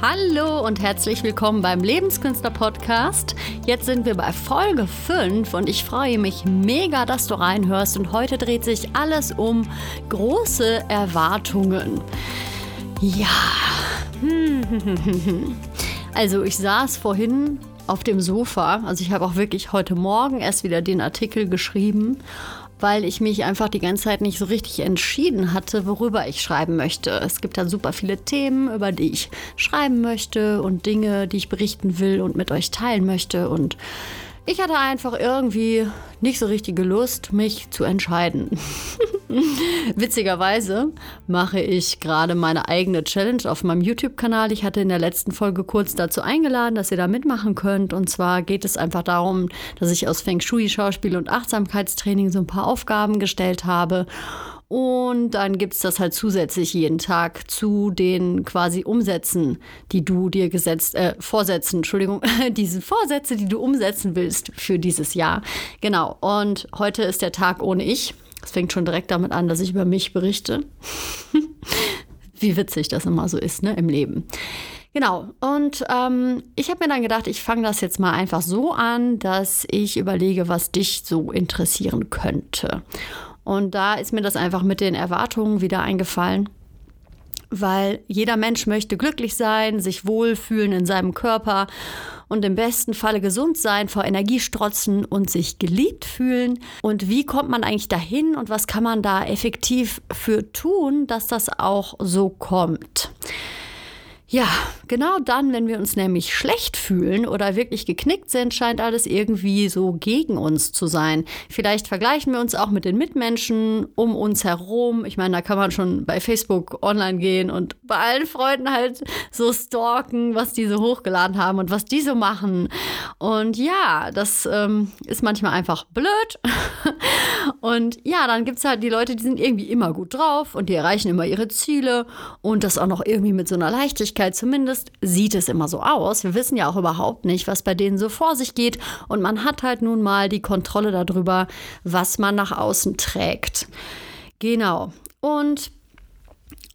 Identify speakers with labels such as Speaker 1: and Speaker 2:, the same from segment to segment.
Speaker 1: Hallo und herzlich willkommen beim Lebenskünstler Podcast. Jetzt sind wir bei Folge 5 und ich freue mich mega, dass du reinhörst. Und heute dreht sich alles um große Erwartungen. Ja. Also ich saß vorhin auf dem Sofa. Also ich habe auch wirklich heute Morgen erst wieder den Artikel geschrieben weil ich mich einfach die ganze Zeit nicht so richtig entschieden hatte, worüber ich schreiben möchte. Es gibt da super viele Themen, über die ich schreiben möchte und Dinge, die ich berichten will und mit euch teilen möchte. Und ich hatte einfach irgendwie nicht so richtige Lust, mich zu entscheiden. Witzigerweise mache ich gerade meine eigene Challenge auf meinem YouTube-Kanal. Ich hatte in der letzten Folge kurz dazu eingeladen, dass ihr da mitmachen könnt. Und zwar geht es einfach darum, dass ich aus Feng Shui, Schauspiel und Achtsamkeitstraining so ein paar Aufgaben gestellt habe. Und dann gibt es das halt zusätzlich jeden Tag zu den quasi Umsätzen, die du dir gesetzt, äh, Vorsätzen, Entschuldigung, diese Vorsätze, die du umsetzen willst für dieses Jahr. Genau. Und heute ist der Tag ohne ich. Es fängt schon direkt damit an, dass ich über mich berichte. Wie witzig das immer so ist, ne, im Leben. Genau, und ähm, ich habe mir dann gedacht, ich fange das jetzt mal einfach so an, dass ich überlege, was dich so interessieren könnte. Und da ist mir das einfach mit den Erwartungen wieder eingefallen, weil jeder Mensch möchte glücklich sein, sich wohlfühlen in seinem Körper und im besten Falle gesund sein, vor Energie strotzen und sich geliebt fühlen. Und wie kommt man eigentlich dahin und was kann man da effektiv für tun, dass das auch so kommt? Ja, genau dann, wenn wir uns nämlich schlecht fühlen oder wirklich geknickt sind, scheint alles irgendwie so gegen uns zu sein. Vielleicht vergleichen wir uns auch mit den Mitmenschen um uns herum. Ich meine, da kann man schon bei Facebook online gehen und bei allen Freunden halt so stalken, was die so hochgeladen haben und was die so machen. Und ja, das ähm, ist manchmal einfach blöd. und ja, dann gibt es halt die Leute, die sind irgendwie immer gut drauf und die erreichen immer ihre Ziele und das auch noch irgendwie mit so einer Leichtigkeit Öffentlichkeit zumindest sieht es immer so aus. Wir wissen ja auch überhaupt nicht, was bei denen so vor sich geht. Und man hat halt nun mal die Kontrolle darüber, was man nach außen trägt. Genau. Und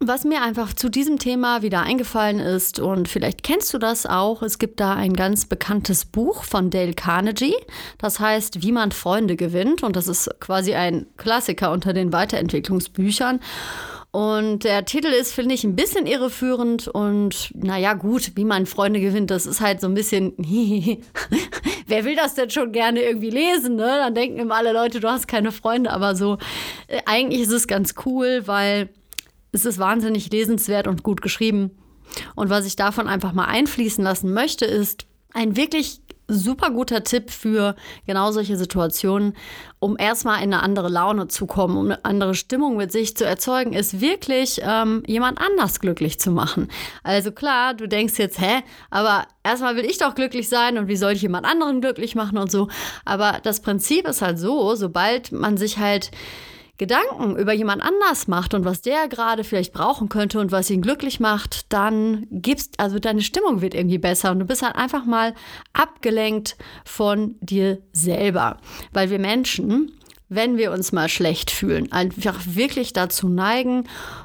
Speaker 1: was mir einfach zu diesem Thema wieder eingefallen ist, und vielleicht kennst du das auch, es gibt da ein ganz bekanntes Buch von Dale Carnegie, das heißt Wie man Freunde gewinnt, und das ist quasi ein Klassiker unter den Weiterentwicklungsbüchern. Und der Titel ist, finde ich, ein bisschen irreführend und naja, gut, wie man Freunde gewinnt, das ist halt so ein bisschen, wer will das denn schon gerne irgendwie lesen, ne? Dann denken immer alle Leute, du hast keine Freunde, aber so, äh, eigentlich ist es ganz cool, weil es ist wahnsinnig lesenswert und gut geschrieben. Und was ich davon einfach mal einfließen lassen möchte, ist ein wirklich super guter Tipp für genau solche Situationen, um erstmal in eine andere Laune zu kommen, um eine andere Stimmung mit sich zu erzeugen, ist wirklich ähm, jemand anders glücklich zu machen. Also klar, du denkst jetzt, hä, aber erstmal will ich doch glücklich sein und wie soll ich jemand anderen glücklich machen und so. Aber das Prinzip ist halt so, sobald man sich halt Gedanken über jemand anders macht und was der gerade vielleicht brauchen könnte und was ihn glücklich macht, dann gibst, also deine Stimmung wird irgendwie besser und du bist halt einfach mal abgelenkt von dir selber. Weil wir Menschen, wenn wir uns mal schlecht fühlen, einfach wirklich dazu neigen,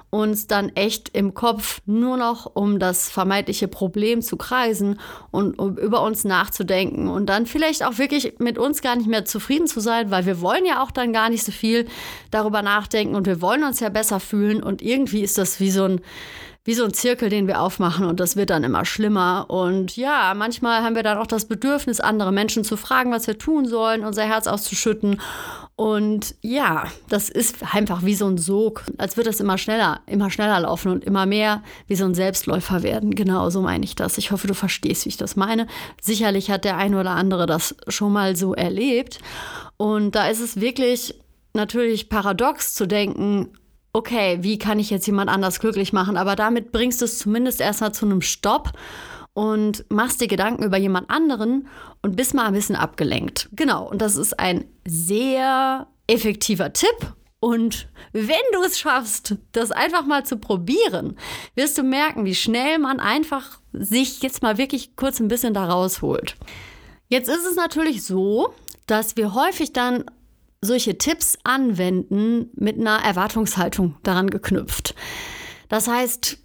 Speaker 1: uns dann echt im Kopf nur noch um das vermeintliche Problem zu kreisen und um über uns nachzudenken und dann vielleicht auch wirklich mit uns gar nicht mehr zufrieden zu sein, weil wir wollen ja auch dann gar nicht so viel darüber nachdenken und wir wollen uns ja besser fühlen und irgendwie ist das wie so ein wie so ein Zirkel, den wir aufmachen und das wird dann immer schlimmer. Und ja, manchmal haben wir dann auch das Bedürfnis, andere Menschen zu fragen, was wir tun sollen, unser Herz auszuschütten. Und ja, das ist einfach wie so ein Sog, als würde das immer schneller, immer schneller laufen und immer mehr wie so ein Selbstläufer werden. Genau so meine ich das. Ich hoffe, du verstehst, wie ich das meine. Sicherlich hat der eine oder andere das schon mal so erlebt. Und da ist es wirklich natürlich paradox zu denken, okay, wie kann ich jetzt jemand anders glücklich machen? Aber damit bringst du es zumindest erstmal zu einem Stopp und machst dir Gedanken über jemand anderen und bist mal ein bisschen abgelenkt. Genau, und das ist ein sehr effektiver Tipp. Und wenn du es schaffst, das einfach mal zu probieren, wirst du merken, wie schnell man einfach sich jetzt mal wirklich kurz ein bisschen da rausholt. Jetzt ist es natürlich so, dass wir häufig dann solche Tipps anwenden mit einer Erwartungshaltung daran geknüpft. Das heißt,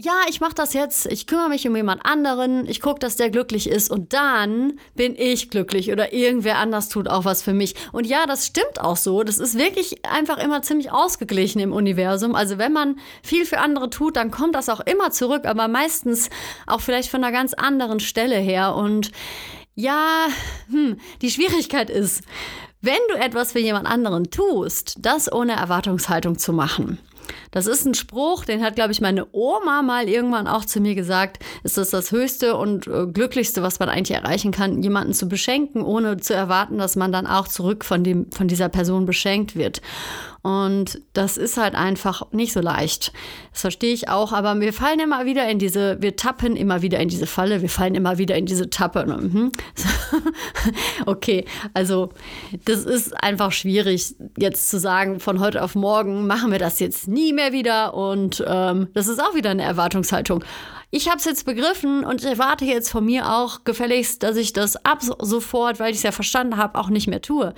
Speaker 1: ja, ich mache das jetzt, ich kümmere mich um jemand anderen, ich gucke, dass der glücklich ist und dann bin ich glücklich oder irgendwer anders tut auch was für mich. Und ja, das stimmt auch so. Das ist wirklich einfach immer ziemlich ausgeglichen im Universum. Also wenn man viel für andere tut, dann kommt das auch immer zurück, aber meistens auch vielleicht von einer ganz anderen Stelle her. Und ja, hm, die Schwierigkeit ist, wenn du etwas für jemand anderen tust, das ohne Erwartungshaltung zu machen das ist ein Spruch, den hat, glaube ich, meine Oma mal irgendwann auch zu mir gesagt. Ist das das Höchste und äh, Glücklichste, was man eigentlich erreichen kann, jemanden zu beschenken, ohne zu erwarten, dass man dann auch zurück von, dem, von dieser Person beschenkt wird. Und das ist halt einfach nicht so leicht. Das verstehe ich auch, aber wir fallen immer wieder in diese, wir tappen immer wieder in diese Falle, wir fallen immer wieder in diese Tappe. Mhm. okay, also das ist einfach schwierig, jetzt zu sagen, von heute auf morgen machen wir das jetzt nie mehr wieder. Und ähm, das ist auch wieder eine Erwartungshaltung ich habe es jetzt begriffen und erwarte jetzt von mir auch gefälligst, dass ich das ab sofort, weil ich es ja verstanden habe, auch nicht mehr tue.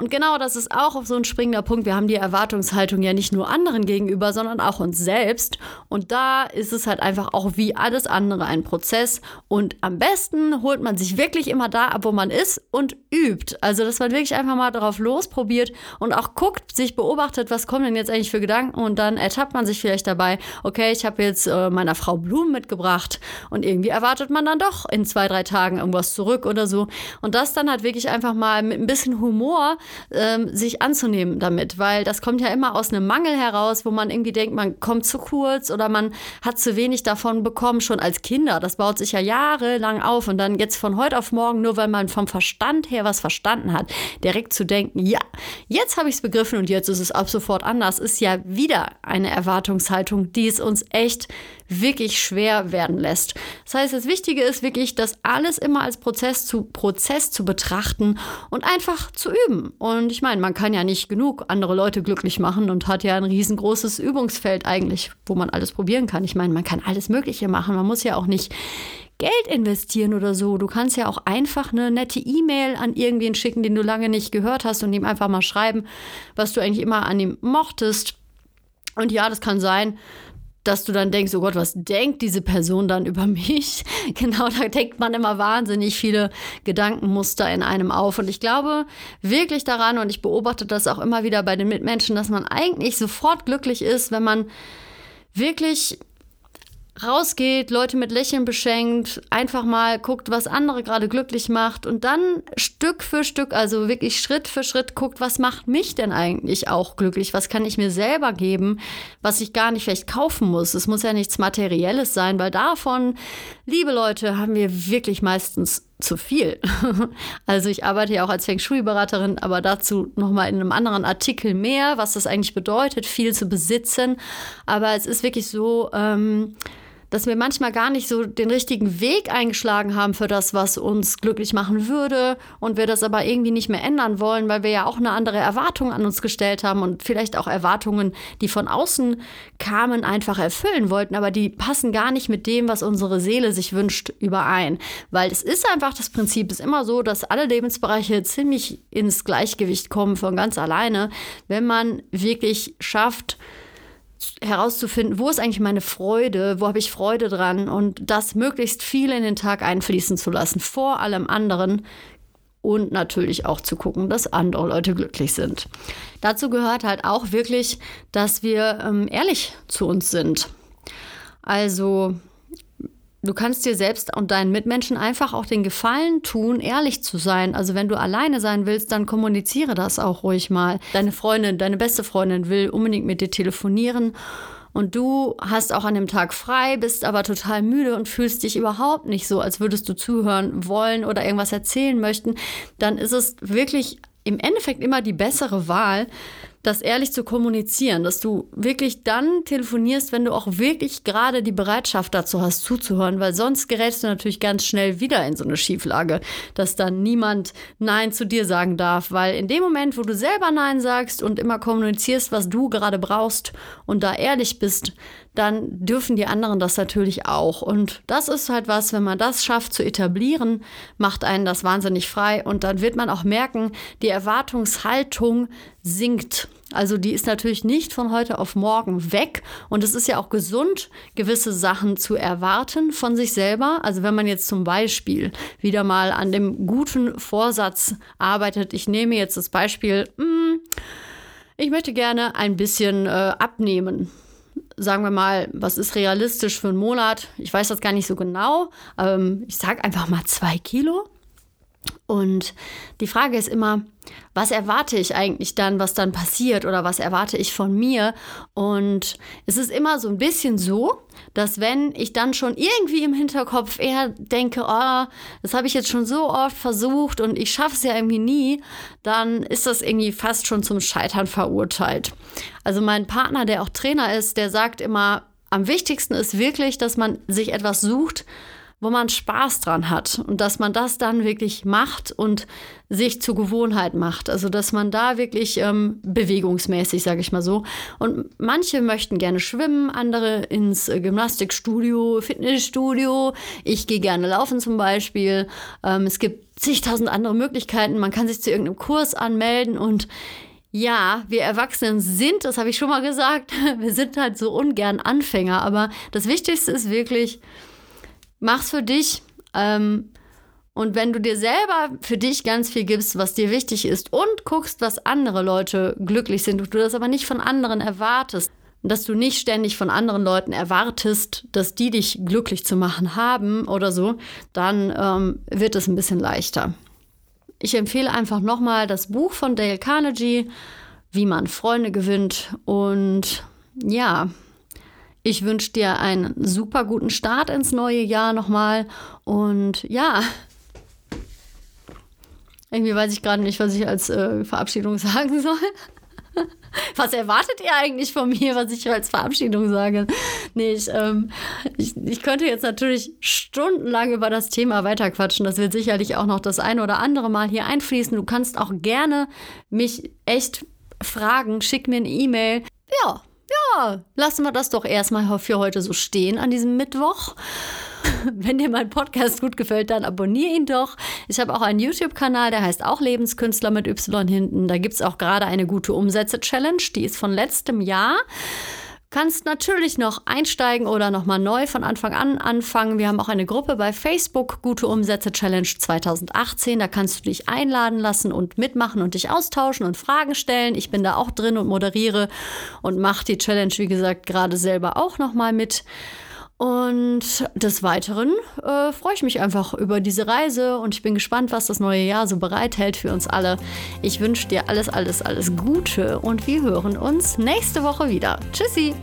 Speaker 1: Und genau das ist auch so ein springender Punkt. Wir haben die Erwartungshaltung ja nicht nur anderen gegenüber, sondern auch uns selbst. Und da ist es halt einfach auch wie alles andere ein Prozess. Und am besten holt man sich wirklich immer da ab, wo man ist und übt. Also, dass man wirklich einfach mal darauf losprobiert und auch guckt, sich beobachtet, was kommen denn jetzt eigentlich für Gedanken. Und dann ertappt man sich vielleicht dabei, okay, ich habe jetzt äh, meiner Frau Blumen mitgebracht. Und irgendwie erwartet man dann doch in zwei, drei Tagen irgendwas zurück oder so. Und das dann halt wirklich einfach mal mit ein bisschen Humor ähm, sich anzunehmen damit, weil das kommt ja immer aus einem Mangel heraus, wo man irgendwie denkt, man kommt zu kurz oder man hat zu wenig davon bekommen, schon als Kinder. Das baut sich ja jahrelang auf und dann jetzt von heute auf morgen, nur weil man vom Verstand her was verstanden hat, direkt zu denken, ja, jetzt habe ich es begriffen und jetzt ist es ab sofort anders, ist ja wieder eine Erwartungshaltung, die es uns echt wirklich schwer werden lässt. Das heißt, das Wichtige ist wirklich, das alles immer als Prozess zu, Prozess zu betrachten und einfach zu üben. Und ich meine, man kann ja nicht genug andere Leute glücklich machen und hat ja ein riesengroßes Übungsfeld eigentlich, wo man alles probieren kann. Ich meine, man kann alles Mögliche machen. Man muss ja auch nicht Geld investieren oder so. Du kannst ja auch einfach eine nette E-Mail an irgendwen schicken, den du lange nicht gehört hast und ihm einfach mal schreiben, was du eigentlich immer an ihm mochtest. Und ja, das kann sein, dass du dann denkst, oh Gott, was denkt diese Person dann über mich? Genau, da denkt man immer wahnsinnig viele Gedankenmuster in einem auf. Und ich glaube wirklich daran, und ich beobachte das auch immer wieder bei den Mitmenschen, dass man eigentlich sofort glücklich ist, wenn man wirklich rausgeht, Leute mit Lächeln beschenkt, einfach mal guckt, was andere gerade glücklich macht und dann Stück für Stück, also wirklich Schritt für Schritt guckt, was macht mich denn eigentlich auch glücklich? Was kann ich mir selber geben, was ich gar nicht vielleicht kaufen muss? Es muss ja nichts Materielles sein, weil davon, liebe Leute, haben wir wirklich meistens zu viel. Also ich arbeite ja auch als Feng Shui-Beraterin, aber dazu nochmal in einem anderen Artikel mehr, was das eigentlich bedeutet, viel zu besitzen. Aber es ist wirklich so, ähm, dass wir manchmal gar nicht so den richtigen Weg eingeschlagen haben für das, was uns glücklich machen würde und wir das aber irgendwie nicht mehr ändern wollen, weil wir ja auch eine andere Erwartung an uns gestellt haben und vielleicht auch Erwartungen, die von außen kamen, einfach erfüllen wollten, aber die passen gar nicht mit dem, was unsere Seele sich wünscht, überein. Weil es ist einfach das Prinzip, ist immer so, dass alle Lebensbereiche ziemlich ins Gleichgewicht kommen von ganz alleine, wenn man wirklich schafft, herauszufinden, wo ist eigentlich meine Freude, wo habe ich Freude dran und das möglichst viel in den Tag einfließen zu lassen, vor allem anderen und natürlich auch zu gucken, dass andere Leute glücklich sind. Dazu gehört halt auch wirklich, dass wir ähm, ehrlich zu uns sind. Also du kannst dir selbst und deinen Mitmenschen einfach auch den Gefallen tun, ehrlich zu sein. Also wenn du alleine sein willst, dann kommuniziere das auch ruhig mal. Deine Freundin, deine beste Freundin will unbedingt mit dir telefonieren und du hast auch an dem Tag frei, bist aber total müde und fühlst dich überhaupt nicht so, als würdest du zuhören wollen oder irgendwas erzählen möchten, dann ist es wirklich im Endeffekt immer die bessere Wahl, das ehrlich zu kommunizieren, dass du wirklich dann telefonierst, wenn du auch wirklich gerade die Bereitschaft dazu hast, zuzuhören, weil sonst gerätst du natürlich ganz schnell wieder in so eine Schieflage, dass dann niemand Nein zu dir sagen darf, weil in dem Moment, wo du selber Nein sagst und immer kommunizierst, was du gerade brauchst und da ehrlich bist, dann dürfen die anderen das natürlich auch. Und das ist halt was, wenn man das schafft zu etablieren, macht einen das wahnsinnig frei und dann wird man auch merken, die Erwartungshaltung sinkt. Also die ist natürlich nicht von heute auf morgen weg. Und es ist ja auch gesund, gewisse Sachen zu erwarten von sich selber. Also wenn man jetzt zum Beispiel wieder mal an dem guten Vorsatz arbeitet. Ich nehme jetzt das Beispiel, hm, ich möchte gerne ein bisschen äh, abnehmen sagen wir mal, was ist realistisch für einen Monat? Ich weiß das gar nicht so genau. Ähm, ich sage einfach mal zwei Kilo. Und die Frage ist immer, was erwarte ich eigentlich dann, was dann passiert oder was erwarte ich von mir? Und es ist immer so ein bisschen so, dass wenn ich dann schon irgendwie im Hinterkopf eher denke, oh, das habe ich jetzt schon so oft versucht und ich schaffe es ja irgendwie nie, dann ist das irgendwie fast schon zum Scheitern verurteilt. Also mein Partner, der auch Trainer ist, der sagt immer, am wichtigsten ist wirklich, dass man sich etwas sucht, wo man Spaß dran hat und dass man das dann wirklich macht und sich zur Gewohnheit macht. Also dass man da wirklich ähm, bewegungsmäßig, sage ich mal so. Und manche möchten gerne schwimmen, andere ins äh, Gymnastikstudio, Fitnessstudio. Ich gehe gerne laufen zum Beispiel. Ähm, es gibt zigtausend andere Möglichkeiten. Man kann sich zu irgendeinem Kurs anmelden und ja, wir Erwachsenen sind, das habe ich schon mal gesagt, wir sind halt so ungern Anfänger, aber das Wichtigste ist wirklich, mach's für dich. Ähm, und wenn du dir selber für dich ganz viel gibst, was dir wichtig ist und guckst, was andere Leute glücklich sind, und du das aber nicht von anderen erwartest, dass du nicht ständig von anderen Leuten erwartest, dass die dich glücklich zu machen haben oder so, dann ähm, wird es ein bisschen leichter. Ich empfehle einfach nochmal das Buch von Dale Carnegie, Wie man Freunde gewinnt. Und ja, ich wünsche dir einen super guten Start ins neue Jahr nochmal. Und ja, irgendwie weiß ich gerade nicht, was ich als äh, Verabschiedung sagen soll. Was erwartet ihr eigentlich von mir, was ich als Verabschiedung sage? Nee, ich, ähm, ich, ich, könnte jetzt natürlich stundenlang über das Thema weiterquatschen. Das wird sicherlich auch noch das eine oder andere Mal hier einfließen. Du kannst auch gerne mich echt fragen. Schick mir eine E-Mail. Ja, lassen wir das doch erstmal für heute so stehen an diesem Mittwoch. Wenn dir mein Podcast gut gefällt, dann abonniere ihn doch. Ich habe auch einen YouTube-Kanal, der heißt auch Lebenskünstler mit Y hinten. Da gibt es auch gerade eine gute Umsätze-Challenge. Die ist von letztem Jahr kannst natürlich noch einsteigen oder nochmal neu von Anfang an anfangen. Wir haben auch eine Gruppe bei Facebook, Gute Umsätze Challenge 2018. Da kannst du dich einladen lassen und mitmachen und dich austauschen und Fragen stellen. Ich bin da auch drin und moderiere und mache die Challenge, wie gesagt, gerade selber auch nochmal mit. Und des Weiteren äh, freue ich mich einfach über diese Reise und ich bin gespannt, was das neue Jahr so bereithält für uns alle. Ich wünsche dir alles, alles, alles Gute und wir hören uns nächste Woche wieder. Tschüssi!